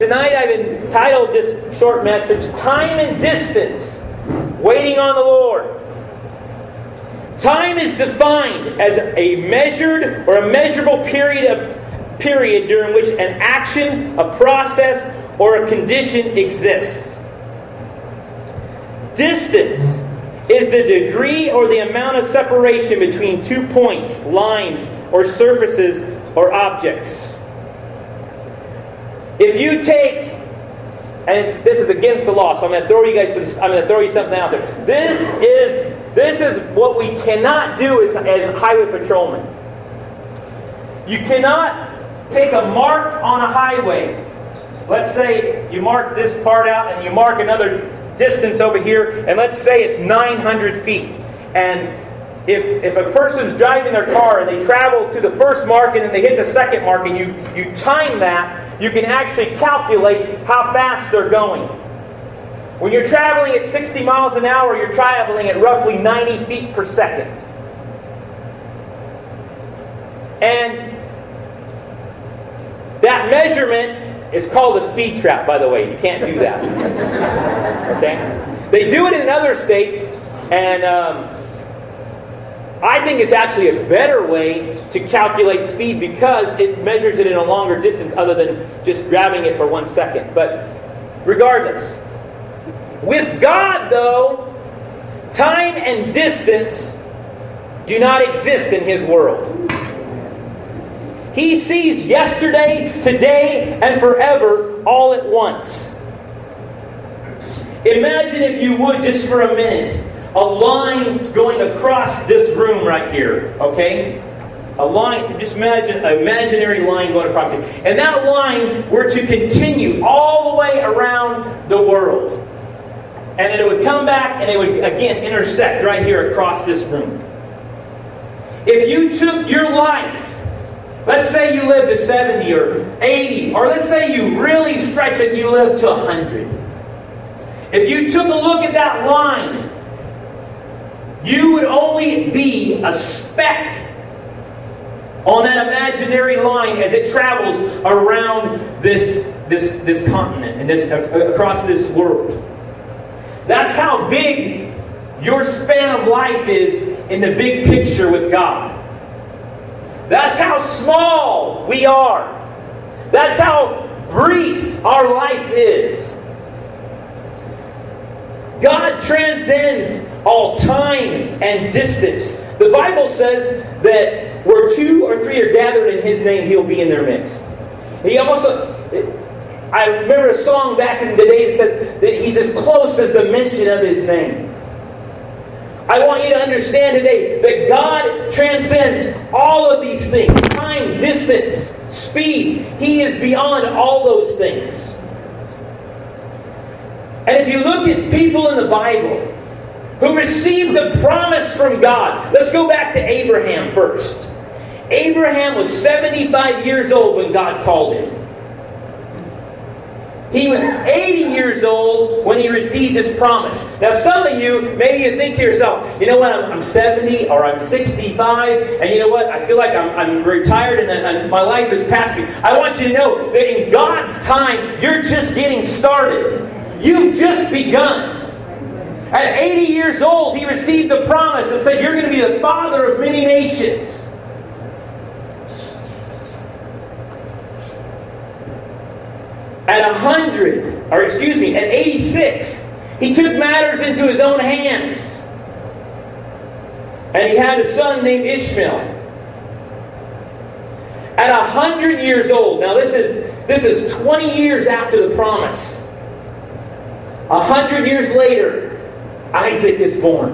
Tonight I've entitled this short message, Time and Distance Waiting on the Lord. Time is defined as a measured or a measurable period of period during which an action, a process, or a condition exists. Distance is the degree or the amount of separation between two points, lines, or surfaces or objects. If you take, and this is against the law, so I'm going to throw you guys some. I'm going to throw you something out there. This is this is what we cannot do as, as highway patrolmen. You cannot take a mark on a highway. Let's say you mark this part out and you mark another distance over here, and let's say it's 900 feet. And if, if a person's driving their car and they travel to the first mark and then they hit the second mark and you, you time that, you can actually calculate how fast they're going. When you're traveling at 60 miles an hour, you're traveling at roughly 90 feet per second. And that measurement is called a speed trap, by the way. You can't do that. okay? They do it in other states, and um, I think it's actually a better way to calculate speed because it measures it in a longer distance other than just grabbing it for one second. But regardless, with God, though, time and distance do not exist in His world. He sees yesterday, today, and forever all at once. Imagine, if you would, just for a minute, a line going across this room right here, okay? A line, just imagine an imaginary line going across it. And that line were to continue all the way around the world. And then it would come back and it would again intersect right here across this room. If you took your life, let's say you lived to 70 or 80, or let's say you really stretch it and you live to 100. If you took a look at that line you would only be a speck on that imaginary line as it travels around this, this, this continent and this, uh, across this world. That's how big your span of life is in the big picture with God. That's how small we are. That's how brief our life is. God transcends all time and distance. The Bible says that where two or three are gathered in His name, He'll be in their midst. He also, I remember a song back in the day that says that He's as close as the mention of His name. I want you to understand today that God transcends all of these things time, distance, speed. He is beyond all those things. And if you look at people in the Bible who received the promise from God, let's go back to Abraham first. Abraham was 75 years old when God called him. He was 80 years old when he received his promise. Now, some of you, maybe you think to yourself, you know what, I'm, I'm 70 or I'm 65, and you know what, I feel like I'm, I'm retired and, and my life is past me. I want you to know that in God's time, you're just getting started. You've just begun. At 80 years old, he received the promise that said, You're going to be the father of many nations. At 100, or excuse me, at 86, he took matters into his own hands. And he had a son named Ishmael. At 100 years old, now this is, this is 20 years after the promise. A hundred years later, Isaac is born.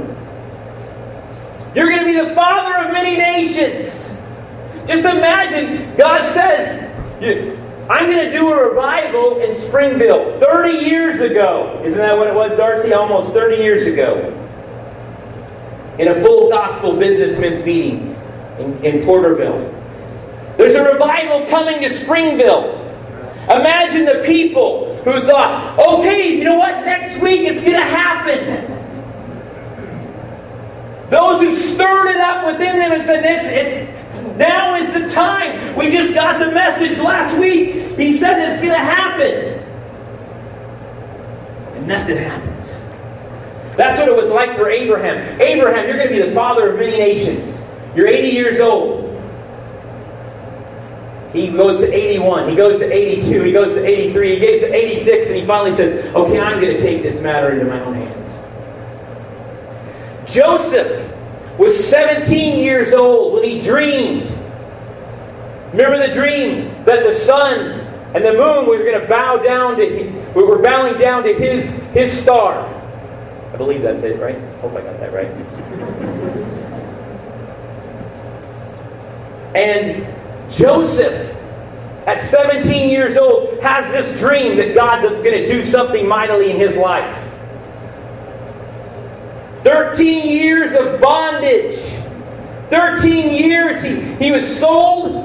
You're going to be the father of many nations. Just imagine, God says, I'm going to do a revival in Springville 30 years ago. Isn't that what it was, Darcy? Almost 30 years ago. In a full gospel businessmen's meeting in, in Porterville. There's a revival coming to Springville. Imagine the people who thought, okay, you know what? Next week it's going to happen. Those who stirred it up within them and said, this, it's, now is the time. We just got the message last week. He said it's going to happen. and nothing happens. That's what it was like for Abraham. Abraham, you're going to be the father of many nations. You're 80 years old. He goes to 81. He goes to 82. He goes to 83. He goes to 86. And he finally says, Okay, I'm going to take this matter into my own hands. Joseph was 17 years old when he dreamed. Remember the dream that the sun and the moon were going to bow down to him. We were bowing down to his, his star. I believe that's it, right? Hope I got that right. and Joseph, at 17 years old, has this dream that God's going to do something mightily in his life. 13 years of bondage. 13 years he, he was sold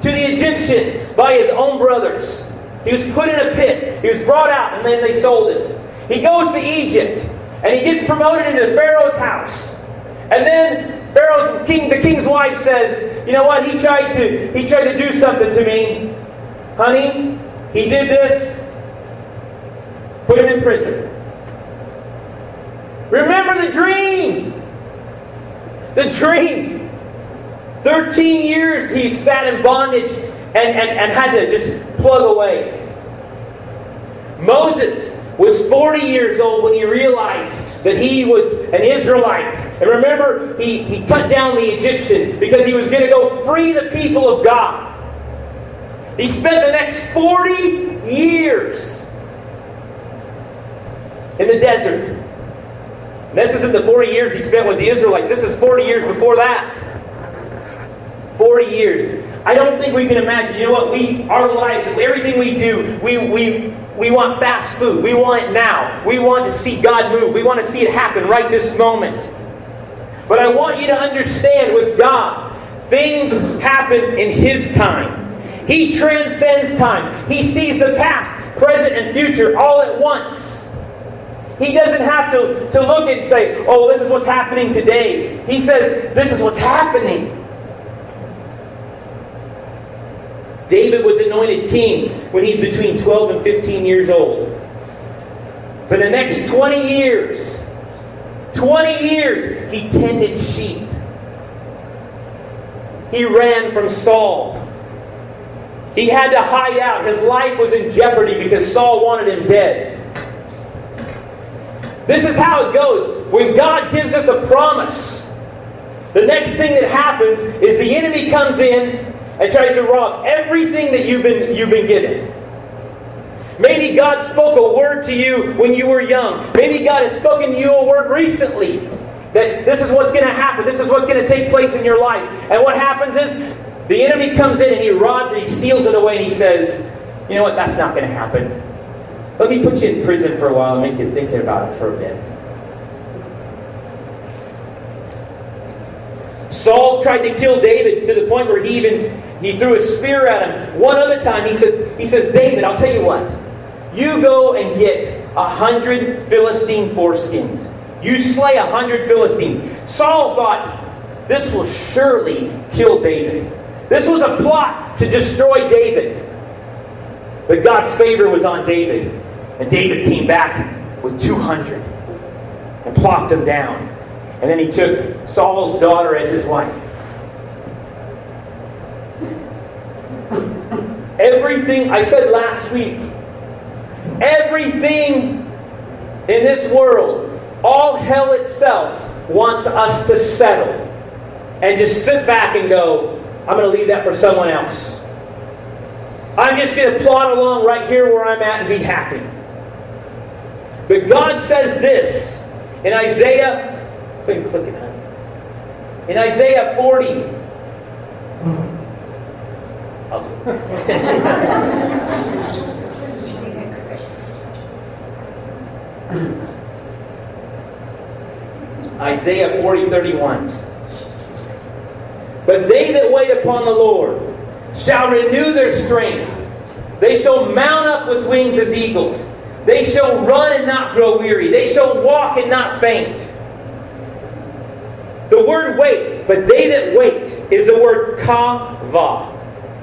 to the Egyptians by his own brothers. He was put in a pit. He was brought out, and then they sold him. He goes to Egypt, and he gets promoted into Pharaoh's house. And then Pharaoh's king, the king's wife says, "You know what? He tried to he tried to do something to me, honey. He did this. Put him in prison." Remember the dream. The dream. 13 years he sat in bondage and, and, and had to just plug away. Moses was 40 years old when he realized that he was an Israelite. And remember, he, he cut down the Egyptian because he was going to go free the people of God. He spent the next 40 years in the desert. This isn't the 40 years he spent with the Israelites. This is 40 years before that. 40 years. I don't think we can imagine. You know what? We, our lives, everything we do, we, we, we want fast food. We want it now. We want to see God move. We want to see it happen right this moment. But I want you to understand with God, things happen in His time. He transcends time. He sees the past, present, and future all at once. He doesn't have to, to look and say, oh, this is what's happening today. He says, this is what's happening. David was anointed king when he's between 12 and 15 years old. For the next 20 years, 20 years, he tended sheep. He ran from Saul. He had to hide out. His life was in jeopardy because Saul wanted him dead. This is how it goes. When God gives us a promise, the next thing that happens is the enemy comes in and tries to rob everything that you've been, you've been given. Maybe God spoke a word to you when you were young. Maybe God has spoken to you a word recently that this is what's going to happen. This is what's going to take place in your life. And what happens is the enemy comes in and he robs it, he steals it away, and he says, You know what? That's not going to happen. Let me put you in prison for a while and make you think about it for a bit. Saul tried to kill David to the point where he even he threw a spear at him. One other time he says, he says, David, I'll tell you what. You go and get a hundred Philistine foreskins. You slay a hundred Philistines. Saul thought this will surely kill David. This was a plot to destroy David. But God's favor was on David. And David came back with 200 and plopped them down. And then he took Saul's daughter as his wife. Everything, I said last week, everything in this world, all hell itself, wants us to settle and just sit back and go, I'm going to leave that for someone else. I'm just going to plod along right here where I'm at and be happy. But God says this in Isaiah, couldn't click it, In Isaiah 40. Isaiah 40, 31. But they that wait upon the Lord shall renew their strength. They shall mount up with wings as eagles. They shall run and not grow weary. They shall walk and not faint. The word wait, but they that wait, is the word kava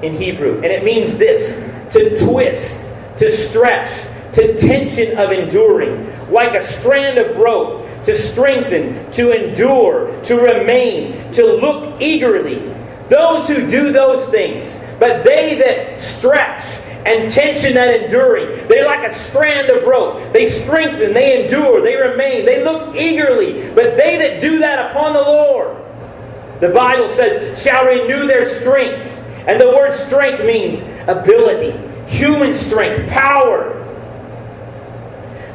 in Hebrew. And it means this to twist, to stretch, to tension of enduring, like a strand of rope, to strengthen, to endure, to remain, to look eagerly. Those who do those things, but they that stretch and tension that enduring. They're like a strand of rope. They strengthen, they endure, they remain, they look eagerly. But they that do that upon the Lord, the Bible says, shall renew their strength. And the word strength means ability, human strength, power.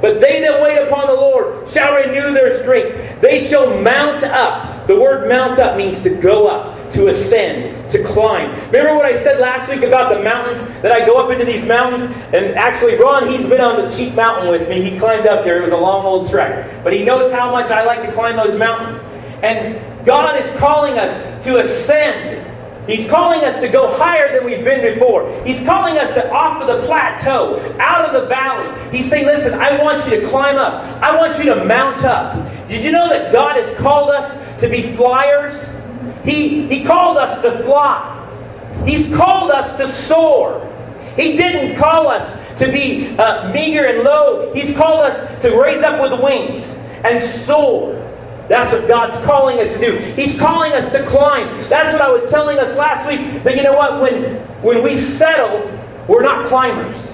But they that wait upon the Lord shall renew their strength. They shall mount up. The word mount up means to go up, to ascend, to climb. Remember what I said last week about the mountains? That I go up into these mountains? And actually, Ron, he's been on the Cheat Mountain with me. He climbed up there. It was a long old trek. But he knows how much I like to climb those mountains. And God is calling us to ascend He's calling us to go higher than we've been before. He's calling us to off of the plateau, out of the valley. He's saying, listen, I want you to climb up. I want you to mount up. Did you know that God has called us to be flyers? He, he called us to fly. He's called us to soar. He didn't call us to be uh, meager and low. He's called us to raise up with wings and soar. That's what God's calling us to do. He's calling us to climb. That's what I was telling us last week. That you know what? When, when we settle, we're not climbers.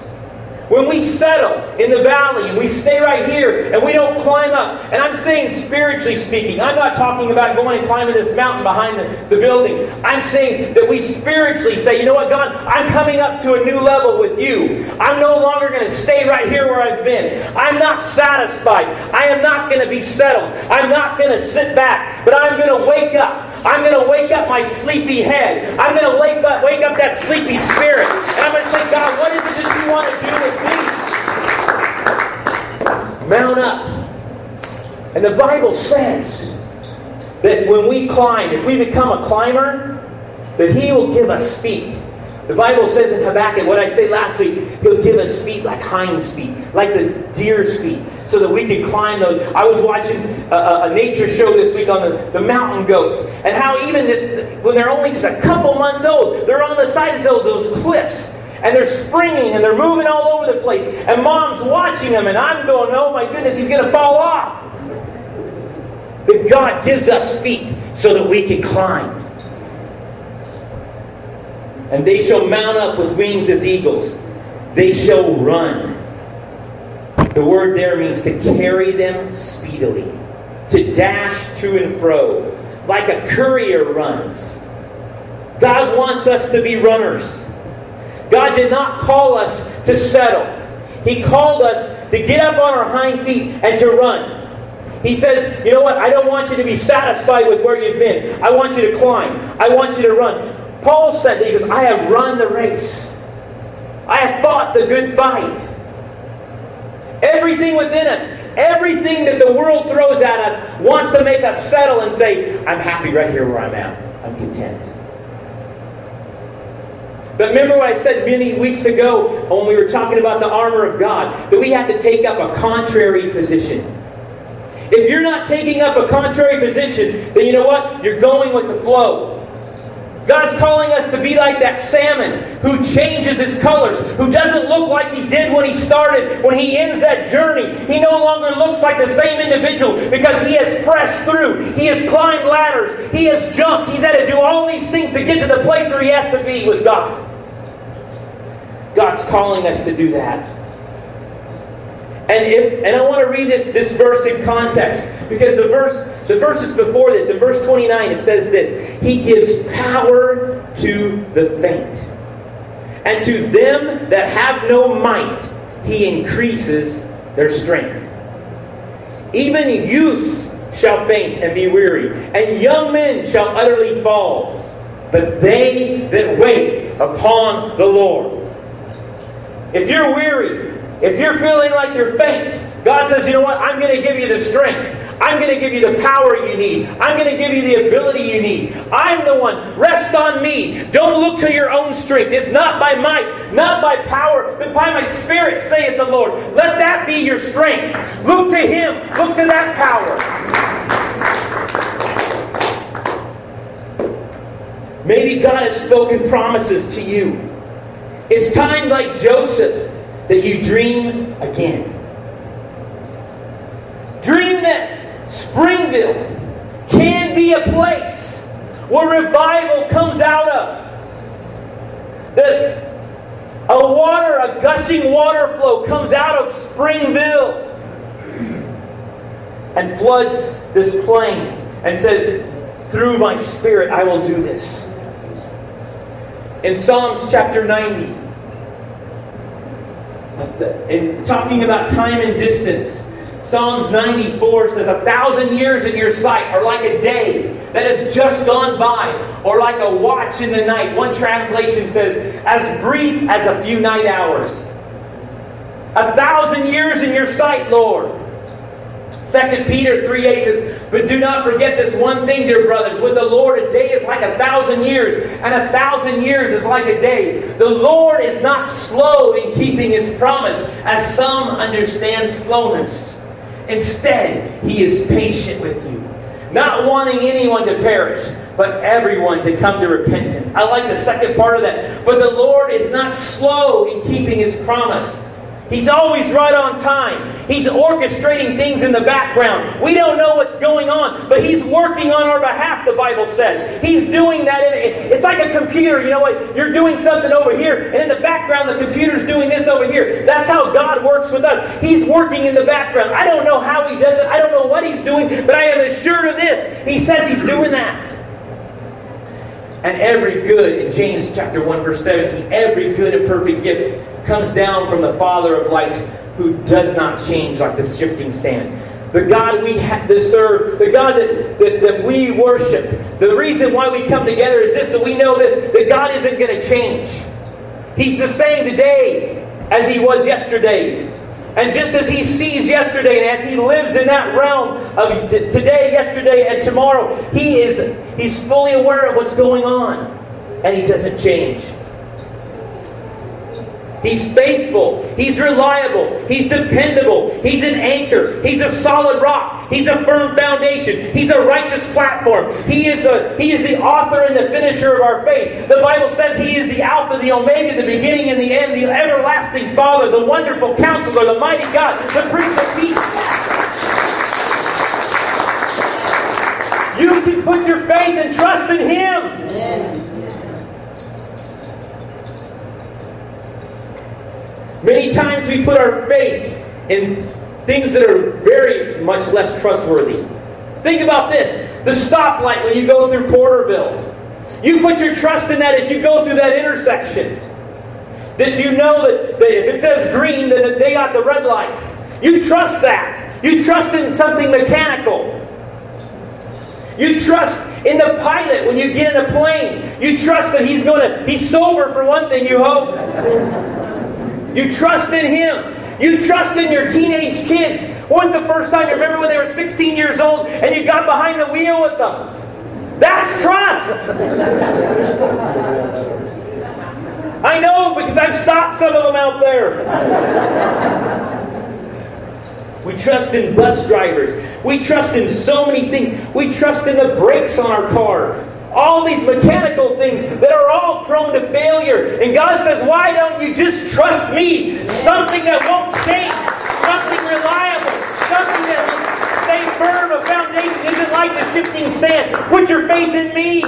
When we settle in the valley and we stay right here and we don't climb up, and I'm saying spiritually speaking, I'm not talking about going and climbing this mountain behind the, the building. I'm saying that we spiritually say, you know what, God, I'm coming up to a new level with you. I'm no longer going to stay right here where I've been. I'm not satisfied. I am not going to be settled. I'm not going to sit back, but I'm going to wake up. I'm going to wake up my sleepy head. I'm going to wake up, wake up that sleepy spirit. And I'm going to say, God, what is it want to do with Mount up. And the Bible says that when we climb, if we become a climber, that He will give us feet. The Bible says in Habakkuk, what I said last week, He'll give us feet like hinds feet, like the deer's feet, so that we can climb those. I was watching a, a, nature show this week on the, the mountain goats, and how even this, when they're only just a couple months old, they're on the sides of those cliffs and they're springing and they're moving all over the place. And mom's watching them, and I'm going, oh my goodness, he's going to fall off. But God gives us feet so that we can climb. And they shall mount up with wings as eagles. They shall run. The word there means to carry them speedily, to dash to and fro, like a courier runs. God wants us to be runners. God did not call us to settle. He called us to get up on our hind feet and to run. He says, You know what? I don't want you to be satisfied with where you've been. I want you to climb. I want you to run. Paul said that he goes, I have run the race. I have fought the good fight. Everything within us, everything that the world throws at us, wants to make us settle and say, I'm happy right here where I'm at. I'm content. But remember what I said many weeks ago when we were talking about the armor of God that we have to take up a contrary position. If you're not taking up a contrary position, then you know what? You're going with the flow. God's calling us to be like that salmon who changes his colors, who doesn't look like he did when he started, when he ends that journey. He no longer looks like the same individual because he has pressed through. He has climbed ladders. He has jumped. He's had to do all these things to get to the place where he has to be with God. God's calling us to do that. And if and I want to read this, this verse in context because the verse the verses before this in verse 29 it says this he gives power to the faint and to them that have no might he increases their strength even youths shall faint and be weary and young men shall utterly fall but they that wait upon the Lord if you're weary, if you're feeling like you're faint, God says, you know what? I'm going to give you the strength. I'm going to give you the power you need. I'm going to give you the ability you need. I'm the one. Rest on me. Don't look to your own strength. It's not by might, not by power, but by my spirit, saith the Lord. Let that be your strength. Look to Him. Look to that power. Maybe God has spoken promises to you. It's time, like Joseph, that you dream again. Dream that Springville can be a place where revival comes out of. That a water, a gushing water flow comes out of Springville and floods this plain and says, Through my spirit, I will do this. In Psalms chapter 90, in talking about time and distance, Psalms 94 says, A thousand years in your sight are like a day that has just gone by, or like a watch in the night. One translation says, As brief as a few night hours. A thousand years in your sight, Lord. 2 Peter 3 8 says, But do not forget this one thing, dear brothers. With the Lord, a day is like a thousand years, and a thousand years is like a day. The Lord is not slow in keeping his promise, as some understand slowness. Instead, he is patient with you, not wanting anyone to perish, but everyone to come to repentance. I like the second part of that. But the Lord is not slow in keeping his promise. He's always right on time. He's orchestrating things in the background. We don't know what's going on, but He's working on our behalf, the Bible says. He's doing that. In, it's like a computer. You know what? You're doing something over here, and in the background, the computer's doing this over here. That's how God works with us. He's working in the background. I don't know how He does it, I don't know what He's doing, but I am assured of this. He says He's doing that. And every good, in James chapter 1, verse 17, every good and perfect gift comes down from the Father of lights who does not change like the shifting sand. The God we ha- serve, the God that, that, that we worship. The reason why we come together is this that we know this that God isn't going to change. He's the same today as He was yesterday. And just as he sees yesterday and as he lives in that realm of t- today, yesterday, and tomorrow, he is he's fully aware of what's going on. And he doesn't change. He's faithful. He's reliable. He's dependable. He's an anchor. He's a solid rock. He's a firm foundation. He's a righteous platform. He is the, he is the author and the finisher of our faith. The Bible says He is the Alpha, the Omega, the beginning and the end, the everlasting Father, the wonderful counselor, the mighty God, the Prince of Peace. You can put your faith and trust in Him. Many times we put our faith in things that are very much less trustworthy. Think about this the stoplight when you go through Porterville. You put your trust in that as you go through that intersection. That you know that, that if it says green, then they got the red light. You trust that. You trust in something mechanical. You trust in the pilot when you get in a plane. You trust that he's going to be sober for one thing, you hope. You trust in Him. You trust in your teenage kids. When's the first time you remember when they were 16 years old and you got behind the wheel with them? That's trust. I know because I've stopped some of them out there. We trust in bus drivers. We trust in so many things. We trust in the brakes on our car all these mechanical things that are all prone to failure. And God says, Why don't you just trust me? Something that won't change, something reliable, something that will stay firm. A foundation isn't like the shifting sand. Put your faith in me.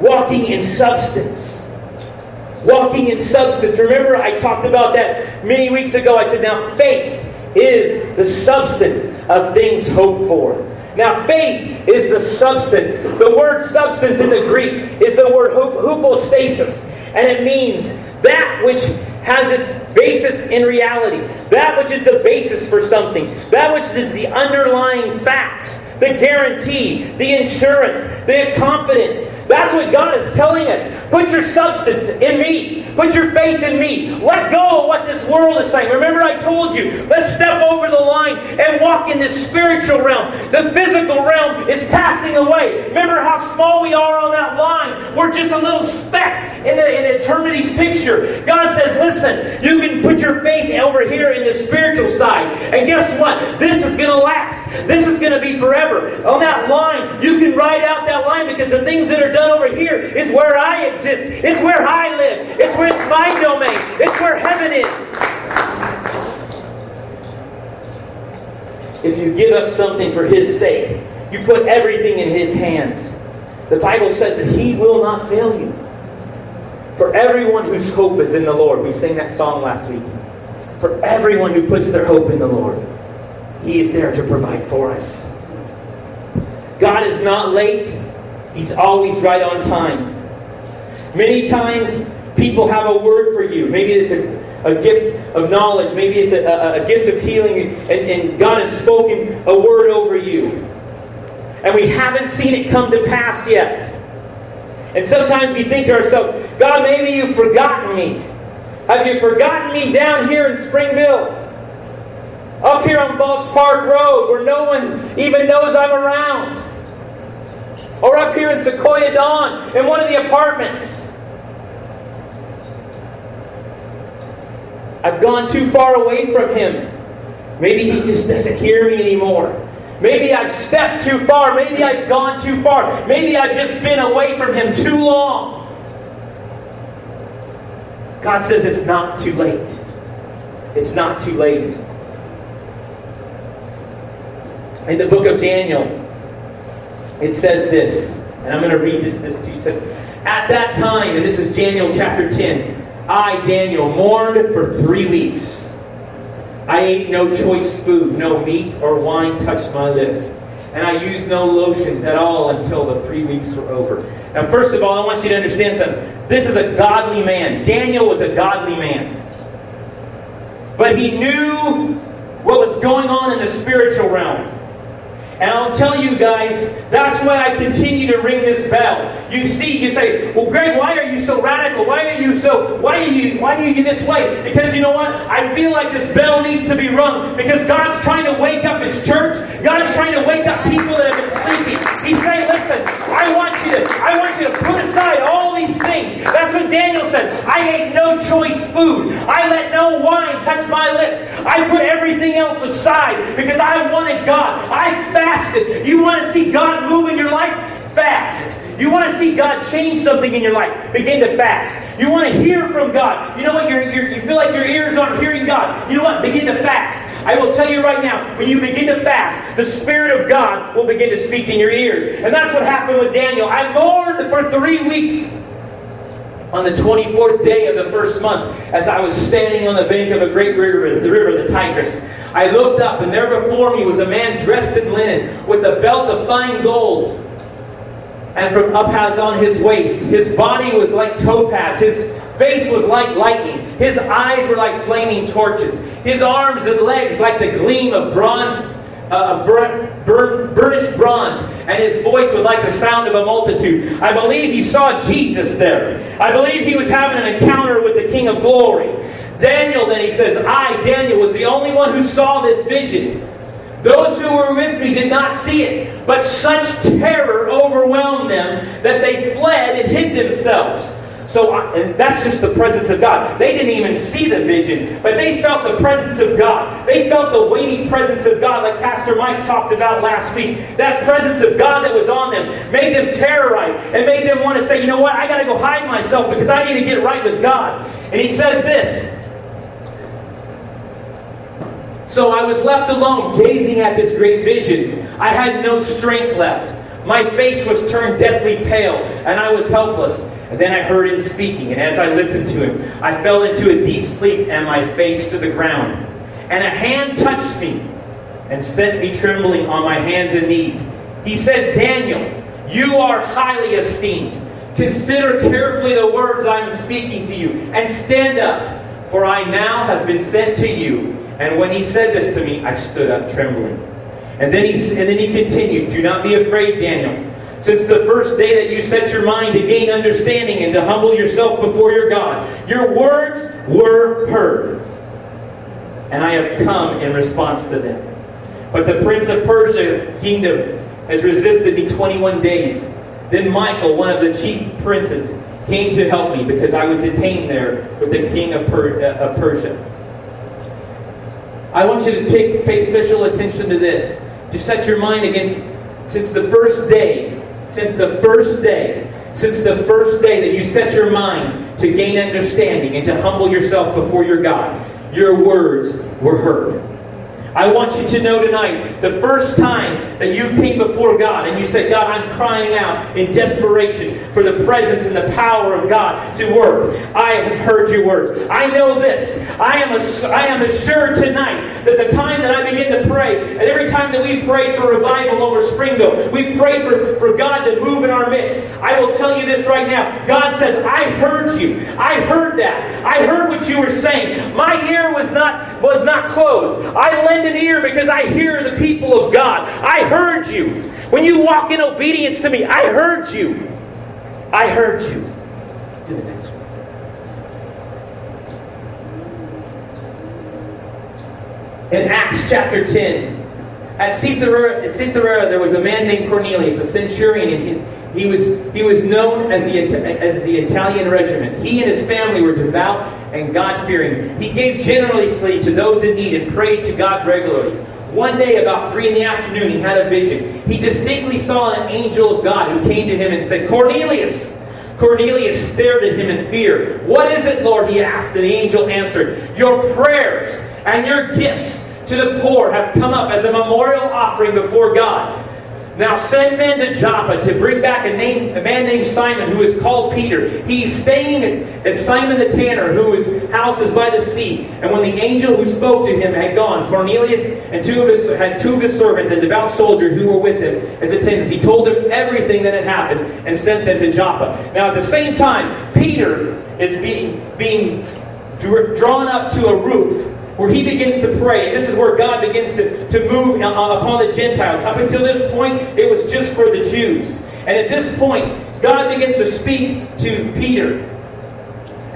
Walking in substance. Walking in substance. Remember, I talked about that many weeks ago. I said, Now, faith is the substance of things hoped for. Now, faith is the substance. The word substance in the Greek is the word hypostasis, and it means that which has its basis in reality, that which is the basis for something, that which is the underlying facts, the guarantee, the insurance, the confidence. That's what God is telling us. Put your substance in me. Put your faith in me. Let go of what this world is saying. Remember, I told you, let's step over the line and walk in this spiritual realm. The physical realm is passing away. Remember how small we are on that line. We're just a little speck in, the, in eternity's picture. God says, listen, you can put your faith over here in the spiritual side. And guess what? This is going to last. This is going to be forever. On that line, you can write out that line because the things that are done over here is where I exist. It's where I live. It's where it's my domain. It's where heaven is. If you give up something for His sake, you put everything in His hands. The Bible says that He will not fail you. For everyone whose hope is in the Lord, we sang that song last week. For everyone who puts their hope in the Lord, He is there to provide for us. God is not late, He's always right on time. Many times, people have a word for you. Maybe it's a, a gift of knowledge, maybe it's a, a, a gift of healing, and, and God has spoken a word over you. And we haven't seen it come to pass yet. And sometimes we think to ourselves, God, maybe you've forgotten me. Have you forgotten me down here in Springville? Up here on Balch Park Road where no one even knows I'm around? Or up here in Sequoia Dawn in one of the apartments? I've gone too far away from him. Maybe he just doesn't hear me anymore. Maybe I've stepped too far. Maybe I've gone too far. Maybe I've just been away from Him too long. God says it's not too late. It's not too late. In the book of Daniel, it says this, and I'm going to read this, this to you. It says, At that time, and this is Daniel chapter 10, I, Daniel, mourned for three weeks. I ate no choice food, no meat or wine touched my lips. And I used no lotions at all until the three weeks were over. Now, first of all, I want you to understand something. This is a godly man. Daniel was a godly man. But he knew what was going on in the spiritual realm. And I'll tell you guys, that's why I continue to ring this bell. You see, you say, well, Greg, why are you so radical? Why are you so, why are you, why are you this way? Because you know what? I feel like this bell needs to be rung because God's trying to wake up His church. God's trying to wake up people that have been sleeping. He's saying, listen, I want you to, I want you to put aside all these things. That's what Daniel said. I ate no choice food. I let no wine touch my lips. I put everything else aside because I wanted God. I fasted. You want to see God move in your life? Fast. You want to see God change something in your life? Begin to fast. You want to hear from God? You know what? You're, you're, you feel like your ears aren't hearing God. You know what? Begin to fast. I will tell you right now, when you begin to fast, the Spirit of God will begin to speak in your ears. And that's what happened with Daniel. I mourned for three weeks on the 24th day of the first month, as I was standing on the bank of a great river, the river, the Tigris, I looked up, and there before me was a man dressed in linen, with a belt of fine gold, and from Uphaz on his waist. His body was like topaz. His face was like lightning. His eyes were like flaming torches. His arms and legs like the gleam of bronze uh, burn, burn, burnished bronze, and his voice was like the sound of a multitude. I believe he saw Jesus there. I believe he was having an encounter with the King of Glory. Daniel, then he says, I, Daniel, was the only one who saw this vision. Those who were with me did not see it, but such terror overwhelmed them that they fled and hid themselves. So and that's just the presence of God. They didn't even see the vision, but they felt the presence of God. They felt the weighty presence of God, like Pastor Mike talked about last week. That presence of God that was on them made them terrorized and made them want to say, you know what, I got to go hide myself because I need to get right with God. And he says this. So I was left alone, gazing at this great vision. I had no strength left. My face was turned deathly pale, and I was helpless. And then I heard him speaking, and as I listened to him, I fell into a deep sleep and my face to the ground. And a hand touched me and sent me trembling on my hands and knees. He said, Daniel, you are highly esteemed. Consider carefully the words I am speaking to you, and stand up, for I now have been sent to you. And when he said this to me, I stood up trembling. And then he, and then he continued, Do not be afraid, Daniel. Since the first day that you set your mind to gain understanding and to humble yourself before your God, your words were heard. And I have come in response to them. But the prince of Persia kingdom has resisted me 21 days. Then Michael, one of the chief princes, came to help me because I was detained there with the king of, per- uh, of Persia. I want you to pay, pay special attention to this. To set your mind against, since the first day, since the first day, since the first day that you set your mind to gain understanding and to humble yourself before your God, your words were heard. I want you to know tonight the first time that you came before God and you said, God, I'm crying out in desperation for the presence and the power of God to work. I have heard your words. I know this. I am, a, I am assured tonight that the time that I begin to pray, and every time that we prayed for revival over Springville, we prayed for, for God to move in our midst. I will tell you this right now. God says, I heard you. I heard that. I heard what you were saying. My ear was not, was not closed. I lend an ear because I hear the people of God. I heard you. When you walk in obedience to me, I heard you. I heard you. In Acts chapter 10, at Caesarea, Caesarea there was a man named Cornelius, a centurion, and he, he was, he was known as the, as the Italian regiment. He and his family were devout and God fearing. He gave generously to those in need and prayed to God regularly. One day, about three in the afternoon, he had a vision. He distinctly saw an angel of God who came to him and said, Cornelius! Cornelius stared at him in fear. What is it, Lord? he asked. And the angel answered, Your prayers and your gifts to the poor have come up as a memorial offering before God. Now send men to Joppa to bring back a, name, a man named Simon who is called Peter. He's staying at Simon the tanner, whose house is by the sea. And when the angel who spoke to him had gone, Cornelius and two of his had two of his servants and devout soldiers who were with him as attendants. He told them everything that had happened and sent them to Joppa. Now at the same time, Peter is being being drawn up to a roof where he begins to pray. This is where God begins to, to move upon the Gentiles. Up until this point, it was just for the Jews. And at this point, God begins to speak to Peter.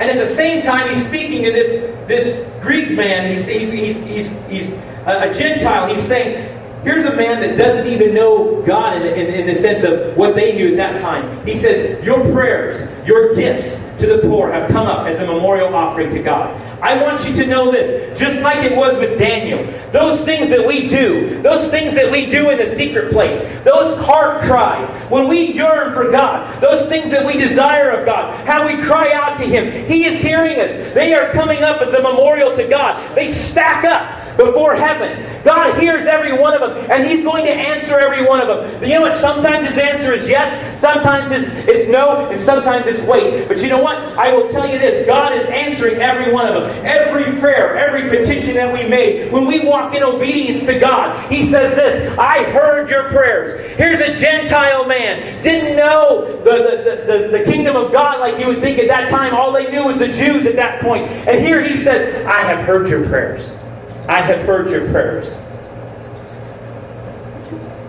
And at the same time, he's speaking to this, this Greek man. He's, he's, he's, he's, he's a, a Gentile. He's saying, Here's a man that doesn't even know God in, in, in, the sense of what they knew at that time. He says, Your prayers, your gifts to the poor have come up as a memorial offering to God. I want you to know this, just like it was with Daniel. Those things that we do, those things that we do in the secret place, those heart cries, when we yearn for God, those things that we desire of God, how we cry out to Him, He is hearing us. They are coming up as a memorial to God. They stack up before heaven. God hears every one of them, and He's going to answer every one of them. You know what? Sometimes His answer is yes, sometimes it's, it's no, and sometimes it's wait. But you know what? I will tell you this God is answering every one of them. Every prayer, every petition that we made, when we walk in obedience to God, He says this I heard your prayers. Here's a Gentile man, didn't know the, the, the, the kingdom of God like you would think at that time. All they knew was the Jews at that point. And here He says, I have heard your prayers. I have heard your prayers.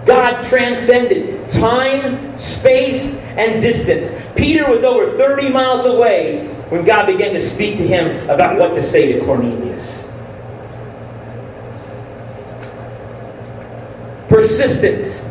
God transcended time, space, and distance. Peter was over 30 miles away when God began to speak to him about what to say to Cornelius. Persistence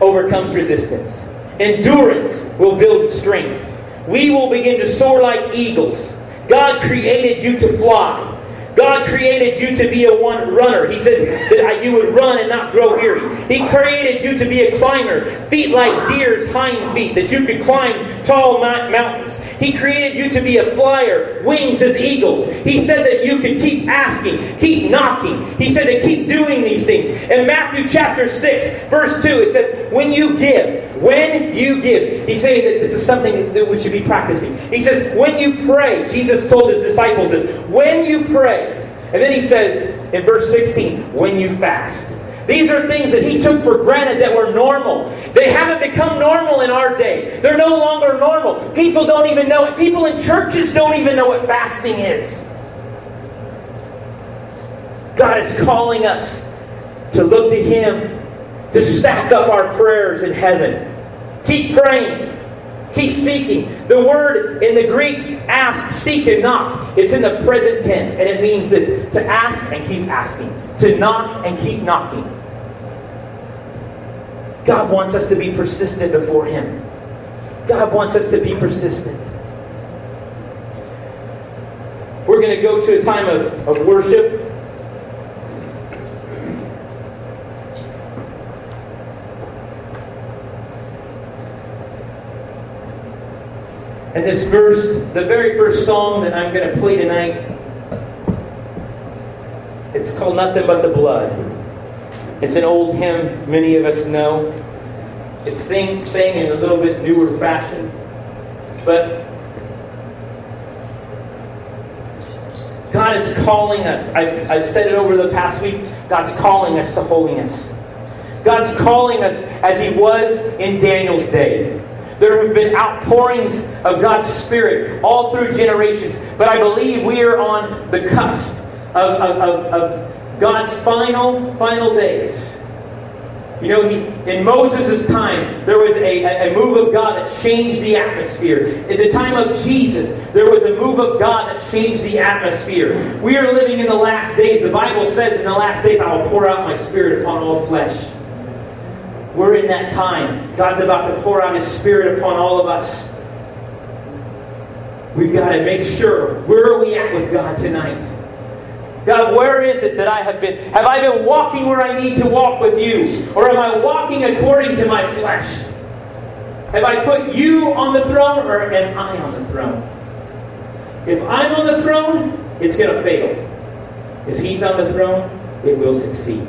overcomes resistance. Endurance will build strength. We will begin to soar like eagles. God created you to fly. God created you to be a one runner. He said that you would run and not grow weary. He created you to be a climber, feet like deer's hind feet, that you could climb tall mountains. He created you to be a flyer, wings as eagles. He said that you could keep asking, keep knocking. He said to keep doing these things. In Matthew chapter 6, verse 2, it says, When you give, when you give. He's saying that this is something that we should be practicing. He says, When you pray, Jesus told his disciples this, when you pray, and then he says in verse 16, when you fast. These are things that he took for granted that were normal. They haven't become normal in our day. They're no longer normal. People don't even know it. People in churches don't even know what fasting is. God is calling us to look to Him, to stack up our prayers in heaven. Keep praying. Keep seeking. The word in the Greek, ask, seek, and knock. It's in the present tense, and it means this to ask and keep asking, to knock and keep knocking. God wants us to be persistent before Him. God wants us to be persistent. We're going to go to a time of, of worship. And this verse, the very first song that I'm going to play tonight, it's called Nothing But the Blood. It's an old hymn many of us know. It's sing, sang in a little bit newer fashion. But God is calling us. I've, I've said it over the past weeks. God's calling us to holiness. God's calling us as He was in Daniel's day. There have been outpourings of God's Spirit all through generations. But I believe we are on the cusp of, of, of, of God's final, final days. You know, he, in Moses' time, there was a, a move of God that changed the atmosphere. At the time of Jesus, there was a move of God that changed the atmosphere. We are living in the last days. The Bible says, in the last days, I will pour out my spirit upon all flesh. We're in that time. God's about to pour out his spirit upon all of us. We've got to make sure where are we at with God tonight? God, where is it that I have been? Have I been walking where I need to walk with you? Or am I walking according to my flesh? Have I put you on the throne or am I on the throne? If I'm on the throne, it's going to fail. If he's on the throne, it will succeed.